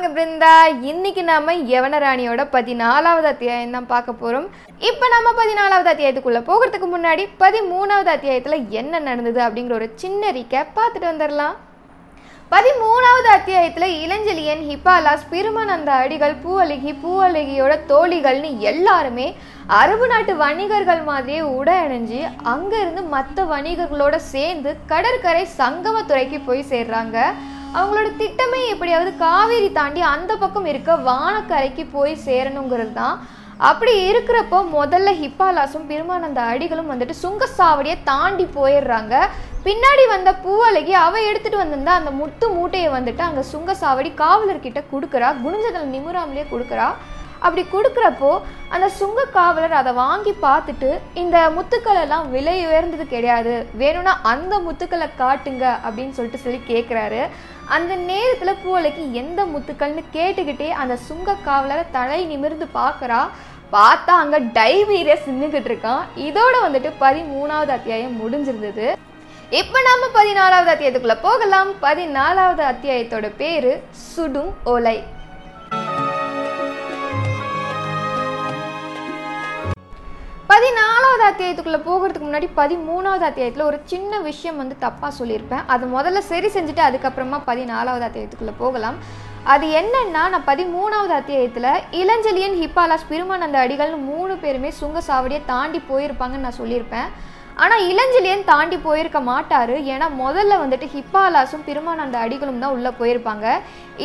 வாங்க பிருந்தா. இன்னைக்கு நாம யவனராணியோட பதினாலாவது அத்தியாயம் தான் பார்க்க போறோம். இப்போ நம்ம பதினாலாவது அத்தியாயத்துக்குள்ள போகிறதுக்கு முன்னாடி பதிமூணாவது அத்தியாயத்துல என்ன நடந்தது அப்படிங்கிற ஒரு சின்ன ரீக்கேப் பார்த்துட்டு வந்துடலாம் பதிமூணாவது அத்தியாயத்துல இளஞ்செழியன் ஹிப்பாலாஸ் பெருமானந்த அடிகள் பூவழகி பூவழகியோட தோழிகள்னு எல்லாருமே அரபு நாட்டு வணிகர்கள் மாதிரியே உடை அணிஞ்சு அங்கிருந்து மற்ற வணிகர்களோட சேர்ந்து கடற்கரை சங்கமத்துறைக்கு போய் சேர்றாங்க. அவங்களோட திட்டமே எப்படியாவது காவேரி தாண்டி அந்த பக்கம் இருக்க வானக்கரைக்கு போய் சேரணுங்கிறது தான். அப்படி இருக்கிறப்போ முதல்ல ஹிப்பாலாசும் பெருமானந்த அடிகளும் வந்துட்டு சுங்கச்சாவடியை தாண்டி போயிடுறாங்க. பின்னாடி வந்த பூவழகி அவ எடுத்துட்டு வந்திருந்தா அந்த முத்து மூட்டையை வந்துட்டு அங்கே சுங்கச்சாவடி காவலர்கிட்ட கொடுக்குறா. குனிஞ்சதில் நிமுறாமலே கொடுக்குறா. அப்படி கொடுக்குறப்போ அந்த சுங்க காவலர் அதை வாங்கி பார்த்துட்டு இந்த முத்துக்கள் எல்லாம் விலை உயர்ந்தது கிடையாது. வேணும்னா அந்த முத்துக்களை காட்டுங்க அப்படின்னு சொல்லிட்டு சொல்லி கேட்குறாரு அந்த நேரத்தில் பூவலைக்கு எந்த முத்துக்கள்னு கேட்டுக்கிட்டே அந்த சுங்க காவலரை தலை நிமிர்ந்து பார்க்குறா. பார்த்தா அங்கே டைவீரியஸ் நின்றுக்கிட்டு இருக்கான். இதோட வந்துட்டு பதிமூணாவது அத்தியாயம் முடிஞ்சிருந்தது. இப்போ நம்ம பதினாலாவது அத்தியாயத்துக்குள்ளே போகலாம். பதினாலாவது அத்தியாயத்தோட பேர் சுடும் ஓலை. பதினாலாவது அத்தியாயத்துக்குள்ளே போகிறதுக்கு முன்னாடி பதிமூணாவது அத்தியாயத்தில் ஒரு சின்ன விஷயம் வந்து தப்பாக சொல்லியிருப்பேன். அது முதல்ல சரி செஞ்சுட்டு அதுக்கப்புறமா பதினாலாவது அத்தியாயத்துக்குள்ளே போகலாம். அது என்னன்னா நான் பதிமூணாவது அத்தியாயத்தில் இளஞ்செழியன் ஹிப்பாலாஸ் பிருமானந்த அடிகள்னு மூணு பேருமே சுங்க சாவடியை தாண்டி போயிருப்பாங்கன்னு நான் சொல்லியிருப்பேன். ஆனால் இளஞ்சிலியன் தாண்டி போயிருக்க மாட்டார். ஏன்னா முதல்ல வந்துட்டு ஹிப்பாலாஸும் பெருமானந்த அடிகளும் தான் உள்ளே போயிருப்பாங்க.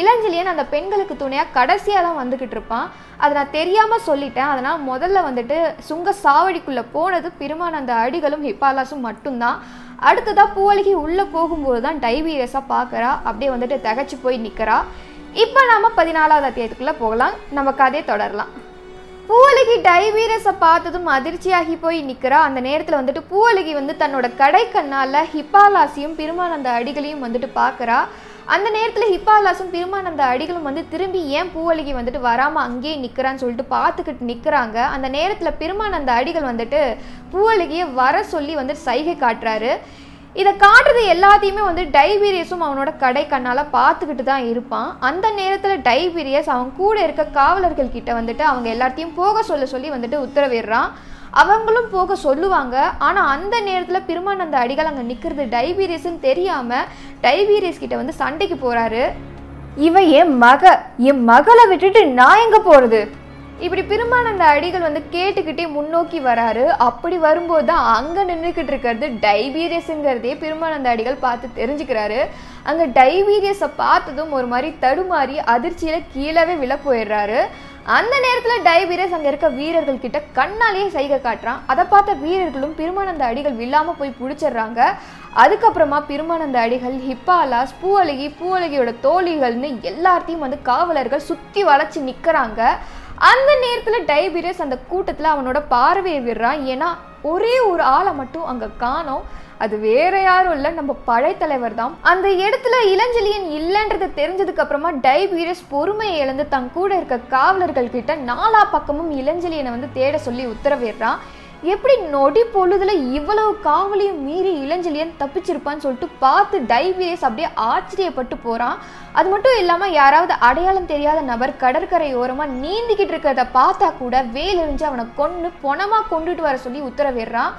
இளஞ்சிலியன் அந்த பெண்களுக்கு துணையாக கடைசியாக தான் வந்துக்கிட்டு இருப்பான். அதை நான் தெரியாமல் சொல்லிட்டேன். அதனால் முதல்ல வந்துட்டு சுங்க சாவடிக்குள்ளே போனது பெருமானந்த அடிகளும் ஹிப்பாலாஸும் மட்டும்தான். அடுத்ததாக பூவழகி உள்ளே போகும்போது தான் டைவீரியஸாக பார்க்குறா அப்படியே வந்துட்டு திகச்சு போய் நிற்கிறா இப்போ நாம் பதினாலாவது அத்தியாயத்துக்குள்ளே போகலாம். நம்ம கதையை தொடரலாம். பூவழகி டைவீரஸை பார்த்ததும் அதிர்ச்சியாகி போய் நிற்கிறா அந்த நேரத்தில் வந்துட்டு பூவழகி வந்து தன்னோட கடை கண்ணால் ஹிப்பாலாசியும் பெருமானந்த அடிகளையும் வந்துட்டு பார்க்குறா. அந்த நேரத்தில் ஹிப்பாலாசும் பெருமானந்த அடிகளும் வந்து திரும்பி ஏன் பூவழகி வந்துட்டு வராமல் அங்கேயே நிற்கிறான்னு சொல்லிட்டு பார்த்துக்கிட்டு நிற்கிறாங்க அந்த நேரத்தில் பெருமானந்த அடிகள் வந்துட்டு பூவழகியை வர சொல்லி வந்துட்டு சைகை காட்டுறாரு. இதை காட்டுறது எல்லாத்தையுமே வந்து டைபீரியஸும் அவனோட கடை கண்ணால் பார்த்துக்கிட்டு தான் இருப்பான். அந்த நேரத்தில் டைபீரியஸ் அவன் கூட இருக்க காவலர்கள் கிட்ட வந்துட்டு அவங்க எல்லாத்தையும் போக சொல்ல சொல்லி வந்துட்டு உத்தரவிடுறான். அவங்களும் போக சொல்லுவாங்க. ஆனால் அந்த நேரத்தில் பெருமானந்த அடிகள் அங்கே நிற்கிறது டைபீரியஸ்ன்னு தெரியாமல் டைபீரியஸ் கிட்ட வந்து சண்டைக்கு போகிறாரு இவன் என் மக. என் மகளை விட்டுட்டு நான் எங்கே போகிறது இப்படி பெருமானந்த அடிகள் வந்து கேட்டுக்கிட்டே முன்னோக்கி வராரு. அப்படி வரும்போது தான் அங்கே நின்றுக்கிட்டு இருக்கிறது டைபீரியஸுங்கிறதே பெருமானந்த அடிகள் பார்த்து தெரிஞ்சுக்கிறாரு. அங்கே டைபீரியஸை பார்த்ததும் ஒரு மாதிரி தடுமாறி அதிர்ச்சியில் கீழவே விழ போயிடுறாரு. அந்த நேரத்தில் டைபீரியஸ் அங்கே இருக்க வீரர்கள் கிட்ட கண்ணாலேயே சைகை காட்டுறான். அதை பார்த்த வீரர்களும் பெருமானந்த அடிகள் விழாமல் போய் பிடிச்சிடுறாங்க. அதுக்கப்புறமா பெருமானந்த அடிகள் ஹிப்பாலாஸ் பூவழகி பூவழகியோட தோழிகள்னு எல்லாத்தையும் வந்து காவலர்கள் சுற்றி வளைச்சி நிற்கிறாங்க அந்த நேரத்தில் டைபீரியஸ் அந்த கூட்டத்தில் அவனோட பார்வையை விடுறான். ஏன்னா ஒரே ஒரு ஆளை மட்டும் அங்கே காணோம். அது வேற யாரும் இல்லை. நம்ம படைத்தலைவர் தான். அந்த இடத்துல இளஞ்செழியன் இல்லைன்றது தெரிஞ்சதுக்கு அப்புறமா டைபீரியஸ் பொறுமையை இழந்து தன் கூட இருக்க காவலர்கள் கிட்ட நாலா பக்கமும் இளஞ்செழியனை வந்து தேட சொல்லி உத்தரவிடுறான். எப்படி நொடி பொழுதுல இவ்வளவு காவலையும் மீறி இளஞ்செழியன் தப்பிச்சிருப்பான்னு சொல்லிட்டு பார்த்து டைபீரியஸ் அப்படியே ஆச்சரியப்பட்டு போறான். அது மட்டும் இல்லாம யாராவது அடையாளம் தெரியாத நபர் கடற்கரை ஓரமா நீந்திக்கிட்டு இருக்கிறத பார்த்தா கூட வேலெறிஞ்சு அவனை கொண்டு பொணமா கொண்டுட்டு வர சொல்லி உத்தரவிடுறான்.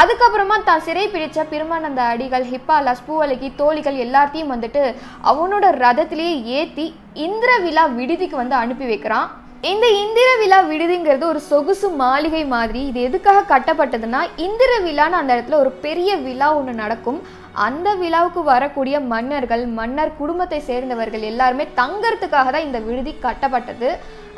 அதுக்கப்புறமா தான் சிறை பிடிச்ச பெருமானந்த அடிகள் ஹிப்பாலாஸ் பூவலகி தோழிகள் எல்லாத்தையும் வந்துட்டு அவனோட ரதத்திலேயே ஏற்றி இந்திர விழா விடுதிக்கு வந்து அனுப்பி வைக்கிறான். இந்த இந்திர விழா விடுதிங்கிறது ஒரு சொகுசு மாளிகை மாதிரி. இது எதுக்காக கட்டப்பட்டதுன்னா இந்திர விழான்னு அந்த இடத்துல ஒரு பெரிய விழா ஒன்று நடக்கும். அந்த விழாவுக்கு வரக்கூடிய மன்னர்கள் மன்னர் குடும்பத்தை சேர்ந்தவர்கள் எல்லாருமே தங்கறதுக்காக தான் இந்த விடுதி கட்டப்பட்டது.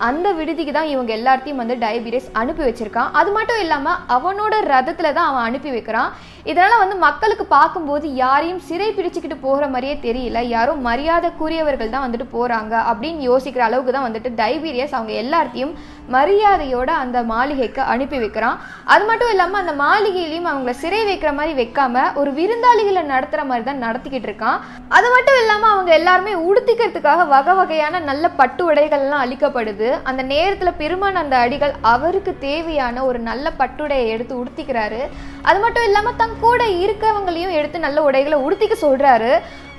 அந்த விடுதிக்கு தான் இவங்க எல்லாத்தையும் வந்து டைபீரியஸ் அனுப்பி வச்சிருக்கான். அது மட்டும் இல்லாமல் அவனோட ரதத்தில் தான் அவன் அனுப்பி வைக்கிறான். இதனால் வந்து மக்களுக்கு பார்க்கும்போது யாரையும் சிறை பிடிச்சிக்கிட்டு போகிற மாதிரியே தெரியல. யாரும் மரியாதைக்குரியவர்கள் தான் வந்துட்டு போகிறாங்க அப்படின்னு யோசிக்கிற அளவுக்கு தான் வந்துட்டு டைபீரியஸ் அவங்க எல்லாத்தையும் மரியாதையோட அந்த மாளிகைக்கு அனுப்பி வைக்கிறான். அது மட்டும் இல்லாமல் அந்த மாளிகையிலையும் அவங்கள சிறை வைக்கிற மாதிரி வைக்காம ஒரு விருந்தாளிகளை நடத்துகிற மாதிரி தான் நடத்திக்கிட்டு இருக்கான். அது மட்டும் இல்லாமல் அவங்க எல்லாருமே உடுத்திக்கிறதுக்காக வகை வகையான நல்ல பட்டு உடைகள்லாம் அளிக்கப்படுது அந்த நேரத்தில் பெருமானந்த அடிகள் அவருக்கு தேவையான ஒரு நல்ல பட்டுடையை எடுத்து உடுத்திக்கிறாரு. அது மட்டும் இல்லாமல் தன் கூட இருக்கவங்களையும் எடுத்து நல்ல உடைகளை உடுத்திக்க சொல்கிறாரு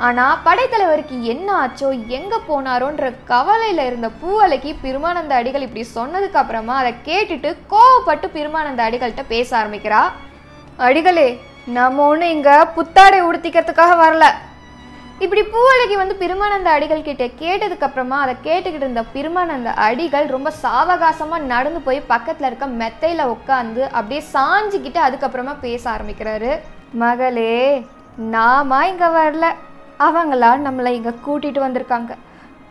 ஆனால் படைத்தலைவருக்கு என்ன ஆச்சோ எங்கே போனாரோன்ற கவலையில் இருந்த பூவலைக்கு பெருமானந்த அடிகள் இப்படி சொன்னதுக்கு அப்புறமா அதை கேட்டுட்டு கோவப்பட்டு பெருமானந்த அடிகள்கிட்ட பேச ஆரம்பிக்கிறா. அடிகளே நம்ம ஒன்றும் இங்கே புத்தாடை உடுத்திக்கிறதுக்காக வரல. இப்படி பூவழகி வந்து பெருமானந்த அடிகள் கிட்ட கேட்டதுக்கப்புறமா அதை கேட்டுக்கிட்டு இருந்த பெருமானந்த அடிகள் ரொம்ப சாவகாசமாக நடந்து போய் பக்கத்தில் இருக்க மெத்தையில் உட்காந்து அப்படியே சாஞ்சிக்கிட்டு அதுக்கப்புறமா பேச ஆரம்பிக்கிறாரு. மகளே நாம இங்கே வரல. அவங்களா நம்மளை இங்கே கூட்டிகிட்டு வந்திருக்காங்க.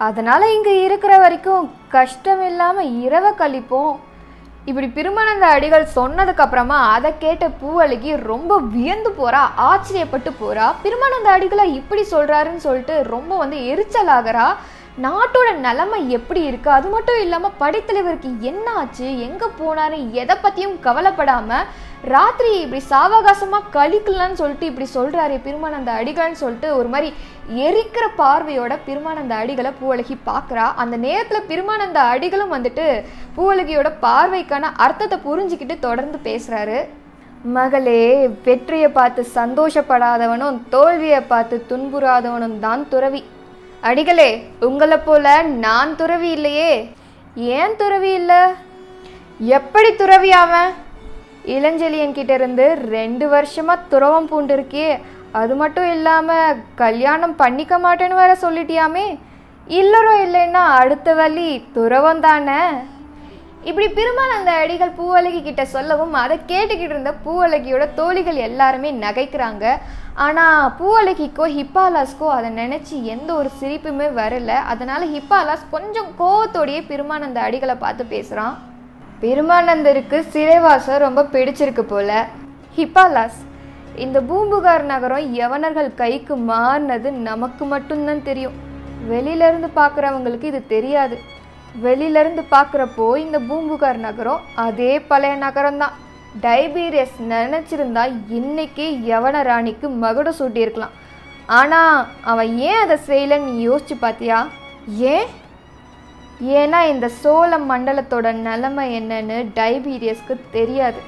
அதனால் இங்கே இருக்கிற வரைக்கும் கஷ்டம் இல்லாமல் இரவை கழிப்போம். இப்படி பெருமானந்த அடிகள் சொன்னதுக்கு அப்புறமா அதை கேட்ட பூவழகி ரொம்ப வியந்து போறா ஆச்சரியப்பட்டு போறா. பெருமானந்த அடிகளை இப்படி சொல்றாருன்னு சொல்லிட்டு ரொம்ப வந்து எரிச்சல் ஆகிறா நாட்டோட நிலைமை எப்படி இருக்கு? அது மட்டும் இல்லாமல் படைத்தலைவருக்கு என்ன ஆச்சு? எங்கே போனாரு? எதை பற்றியும் கவலைப்படாமல் ராத்திரி இப்படி சாவகாசமாக கழிக்கலான்னு சொல்லிட்டு இப்படி சொல்கிறாரு பெருமானந்த அடிகள்னு சொல்லிட்டு ஒரு மாதிரி எரிக்கிற பார்வையோட பெருமானந்த அடிகளை பூவழகி பார்க்கறா. அந்த நேரத்தில் பெருமானந்த அடிகளும் வந்துட்டு பூவழகியோட பார்வைக்கான அர்த்தத்தை புரிஞ்சுக்கிட்டு தொடர்ந்து பேசுகிறாரு மகளே வெற்றியை பார்த்து சந்தோஷப்படாதவனும் தோல்வியை பார்த்து துன்புறாதவனும் தான் துறவி. அடிகளே உங்களை போல நான் துறவி இல்லையே. ஏன் துறவி இல்லை? எப்படி துறவி அவன்? இளஞ்செழியன் கிட்ட இருந்து ரெண்டு வருஷமா துறவம் பூண்டிருக்கே. அது மட்டும் இல்லாம கல்யாணம் பண்ணிக்க மாட்டேன்னு வேற சொல்லிட்டியாமே. இல்லறம் இல்லைன்னா அடுத்த வழி துறவம் தானே. இப்படி பெருமாள் அந்த அடிகள் பூவழகி கிட்ட சொல்லவும் அதை கேட்டுக்கிட்டு இருந்த பூவழகியோட தோழிகள் எல்லாருமே நகைக்கிறாங்க. ஆனால் பூவழகிக்கோ ஹிப்பாலாஸ்க்கோ அதை நினச்சி எந்த ஒரு சிரிப்புமே வரல. அதனால ஹிப்பாலாஸ் கொஞ்சம் கோவத்தோடையே அந்த அடிகளை பார்த்து பேசுகிறான் பெருமானந்தருக்கு சிறைவாசம் ரொம்ப பிடிச்சிருக்கு போல. ஹிப்பாலாஸ் இந்த பூம்புகார் நகரம் யவனர்கள் கைக்கு மாறினது நமக்கு மட்டும்தான் தெரியும். வெளியிலேருந்து பார்க்குறவங்களுக்கு இது தெரியாது. வெளியிலேருந்து பார்க்குறப்போ இந்த பூம்புகார் நகரம் அதே பழைய நகரம்தான். டைபீரியஸ் நினச்சிருந்தா இன்னைக்கே யவன ராணிக்கு மகுடம் சூட்டியிருக்கலாம். ஆனால் அவன் ஏன் அதை செய்யலைன்னு யோசிச்சு பார்த்தியா? ஏன்? ஏன்னா இந்த சோழ மண்டலத்தோட நிலைமை என்னன்னு டைபீரியஸ்க்கு தெரியாது.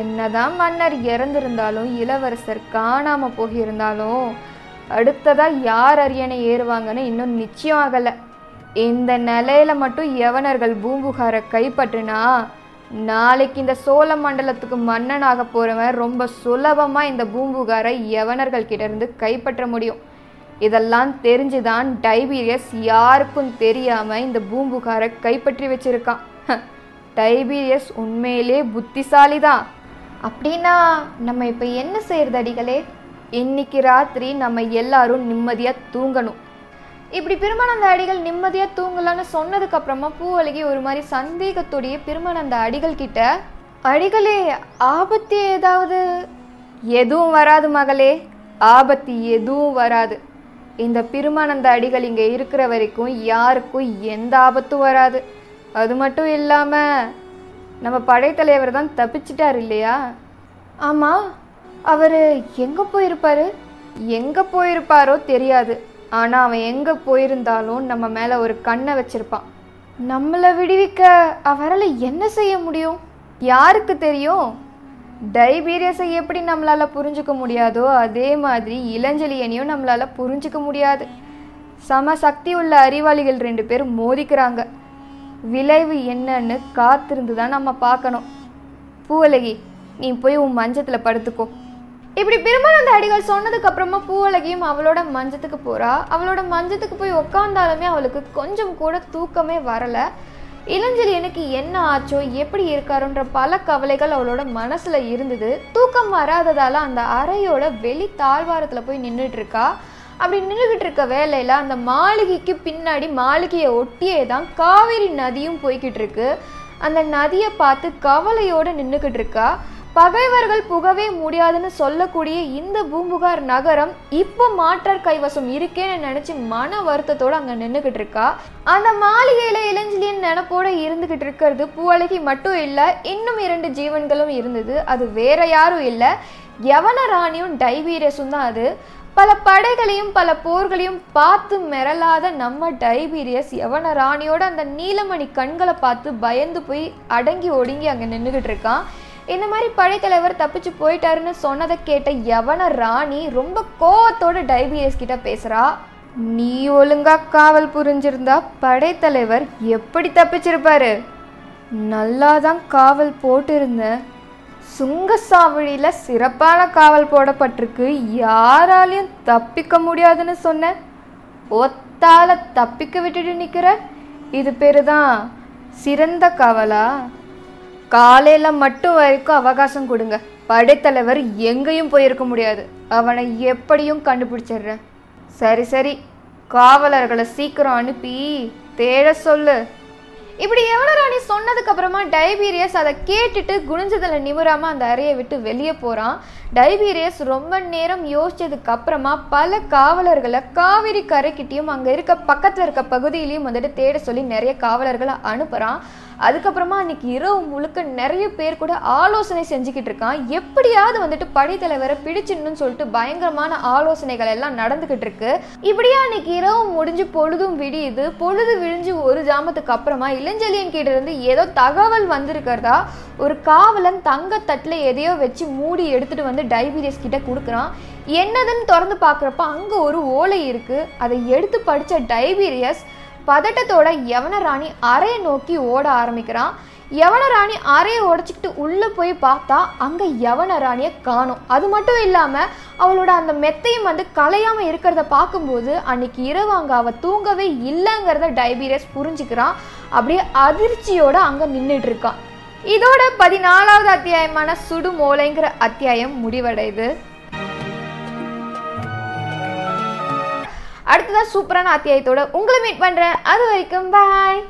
என்னதான் மன்னர் இறந்திருந்தாலும் இளவரசர் காணாமல் போகிருந்தாலும் அடுத்ததாக யார் அரியணை ஏறுவாங்கன்னு இன்னும் நிச்சயம் ஆகலை. இந்த நிலையில மட்டும் யவனர்கள் பூம்புகாரை கைப்பற்றினா நாளைக்கு இந்த சோழ மண்டலத்துக்கு மன்னனாக போகிறவன் ரொம்ப சுலபமாக இந்த பூம்புகாரை யவனர்கள் கிட்டேருந்து கைப்பற்ற முடியும். இதெல்லாம் தெரிஞ்சுதான் டைபீரியஸ் யாருக்கும் தெரியாமல் இந்த பூம்புகாரை கைப்பற்றி வச்சிருக்கான். டைபீரியஸ் உண்மையிலே புத்திசாலி தான் அப்படின்னா நம்ம இப்போ என்ன செய்யறது அடிகளே? இன்னைக்கு ராத்திரி நம்ம எல்லாரும் நிம்மதியாக தூங்கணும். இப்படி பெருமானந்த அடிகள் நிம்மதியாக தூங்கலான்னு சொன்னதுக்கு அப்புறமா பூவழகி ஒரு மாதிரி சந்தேகத்துடைய பெருமானந்த அடிகள் கிட்ட அடிகளே ஆபத்து ஏதாவது? எதுவும் வராது மகளே ஆபத்து எதுவும் வராது. இந்த பெருமானந்த அடிகள் இங்கே இருக்கிற வரைக்கும் யாருக்கும் எந்த ஆபத்தும் வராது. அது மட்டும் இல்லாமல் நம்ம படைத்தலைவர் தான் தப்பிச்சிட்டார் இல்லையா? ஆமாம் அவர் எங்கே போயிருப்பாரு? எங்கே போயிருப்பாரோ தெரியாது. ஆனால் அவன் எங்கே போயிருந்தாலும் நம்ம மேலே ஒரு கண்ணை வச்சிருப்பான். நம்மளை விடுவிக்க அவரால் என்ன செய்ய முடியும்? யாருக்கு தெரியும்? டைபீரியஸை எப்படி நம்மளால் புரிஞ்சுக்க முடியாதோ அதே மாதிரி இளஞ்சலியனையும் நம்மளால் புரிஞ்சுக்க முடியாது. சம சக்தி உள்ள அறிவாளிகள் ரெண்டு பேரும் மோதிக்கிறாங்க. விளைவு என்னன்னு காத்திருந்து தான் நம்ம பார்க்கணும். பூவலகி நீ போய் உன் மஞ்சத்தில் படுத்துக்கோ. இப்படி பெருமானந்த அடிகள் சொன்னதுக்கு அப்புறமா பூவழகியும் அவளோட மஞ்சத்துக்கு போறா. அவளோட மஞ்சத்துக்கு போய் உட்காந்தாலுமே அவளுக்கு கொஞ்சம் கூட தூக்கமே வரல. இளஞ்செழியனுக்கு என்ன ஆச்சோ எப்படி இருக்காருன்ற பல கவலைகள் அவளோட மனசுல இருந்தது. தூக்கம் வராததால அந்த அறையோட வெளி தாழ்வாரத்துல போய் நின்றுட்டு இருக்கா அப்படி நின்றுகிட்டு இருக்க வேலையில அந்த மாளிகைக்கு பின்னாடி மாளிகையை ஒட்டியே தான் காவேரி நதியும் போய்கிட்டு இருக்கு அந்த நதியை பார்த்து கவலையோட நின்றுக்கிட்டு இருக்கா பகைவர்கள் புகவே முடியாதுன்னு சொல்லக்கூடிய இந்த பூம்புகார் நகரம் இப்போ மாற்றார் கைவசம் இருக்கேன்னு நினைச்சு மன வருத்தத்தோட அங்க நின்றுக்கிட்டு இருக்கா. அந்த மாளிகையில இளஞ்சிலியன் நினப்போட இருந்துகிட்டு இருக்கிறது பூவழகி மட்டும் இல்ல இன்னும் இரண்டு ஜீவன்களும் இருந்தது. அது வேற யாரும் இல்ல. யவன ராணியும் டைபீரியஸும் தான் அது. பல படைகளையும் பல போர்களையும் பார்த்து மிரளாத நம்ம டைபீரியஸ் யவன ராணியோட அந்த நீலமணி கண்களை பார்த்து பயந்து போய் அடங்கி ஒடுங்கி அங்கே நின்றுகிட்டு இருக்கான். இந்த மாதிரி படைத்தலைவர் தப்பிச்சு போயிட்டாருன்னு சொன்னதை கேட்ட யவன ராணி ரொம்ப கோவத்தோட டைபிஎஸ் கிட்ட பேசுகிறா நீ ஒழுங்கா காவல் புரிஞ்சிருந்தா படைத்தலைவர் எப்படி தப்பிச்சிருப்பாரு? நல்லா தான் காவல் போட்டிருந்த. சுங்கசாவடியில் சிறப்பான காவல் போடப்பட்டிருக்கு. யாராலையும் தப்பிக்க முடியாதுன்னு சொன்ன. ஒத்தால தப்பிக்க விட்டுட்டு நிற்கிற இது பேரு தான் சிறந்த காவலா? காலையில் மட்டும் வரைக்கும் அவகாசம் கொடுங்க. படைத்தலைவர் எங்கேயும் போயிருக்க முடியாது. அவனை எப்படியும் கண்டுபிடிச்சிடுறேன். சரி சரி. காவலர்களை சீக்கிரம் அனுப்பி தேட சொல்லு. இப்படி யவனராணி சொன்னதுக்கு அப்புறமா டைபீரியஸ் அதை கேட்டுட்டு குனிஞ்சதில் நிமிராம அந்த அறையை விட்டு வெளியே போகிறான் டைபீரியஸ் ரொம்ப நேரம் யோசிச்சதுக்கு அப்புறமா பல காவலர்களை காவிரி கரைக்கிட்டையும் அங்கே இருக்க பக்கத்தில் இருக்க பகுதியிலையும் வந்துட்டு தேட சொல்லி நிறைய காவலர்களை அனுப்புகிறான் அதுக்கப்புறமா அன்னைக்கு இரவு முழுக்க நிறைய பேர் கூட ஆலோசனை செஞ்சுக்கிட்டு இருக்கான். எப்படியாவது வந்துட்டு படைத்தலைவரை பிடிச்சிடணும்னு சொல்லிட்டு பயங்கரமான ஆலோசனைகள் எல்லாம் நடந்துகிட்டு இருக்கு. இப்படியே அன்னைக்கு இரவு முடிஞ்சு பொழுதும் விடியுது. பொழுது விழிஞ்சு ஒரு ஜாமத்துக்கு அப்புறமா இளஞ்செழியன் கிட்ட இருந்து ஏதோ தகவல் வந்திருக்கிறதா? ஒரு காவலன் தங்க தட்டில் எதையோ வச்சு மூடி எடுத்துட்டு வந்து டைபீரியஸ் கிட்ட கொடுக்குறான். என்னதுன்னு திறந்து பார்க்குறப்ப அங்கே ஒரு ஓலை இருக்கு. அதை எடுத்து படிச்ச டைபீரியஸ் பதட்டத்தோட யவனராணி அறையை நோக்கி ஓட ஆரம்பிக்கிறான் யவனராணி அறையை உடைச்சிக்கிட்டு உள்ளே போய் பார்த்தா அங்கே யவனராணியை காணும். அது மட்டும் இல்லாமல் அவளோட அந்த மெத்தையும் வந்து கலையாமல் இருக்கிறத பார்க்கும்போது அன்னைக்கு இரவு அங்கே அவள் தூங்கவே இல்லைங்கிறத டைபீரியஸ் புரிஞ்சுக்கிறான் அப்படியே அதிர்ச்சியோடு அங்கே நின்றுட்டுருக்கான் இதோட பதினாலாவது அத்தியாயமான சுடுமோலைங்கிற அத்தியாயம் முடிவடையுது. அடுத்ததான் சூப்பரான அத்தியாயத்தோட உங்களை மீட் பண்றேன். அது வரைக்கும் பாய்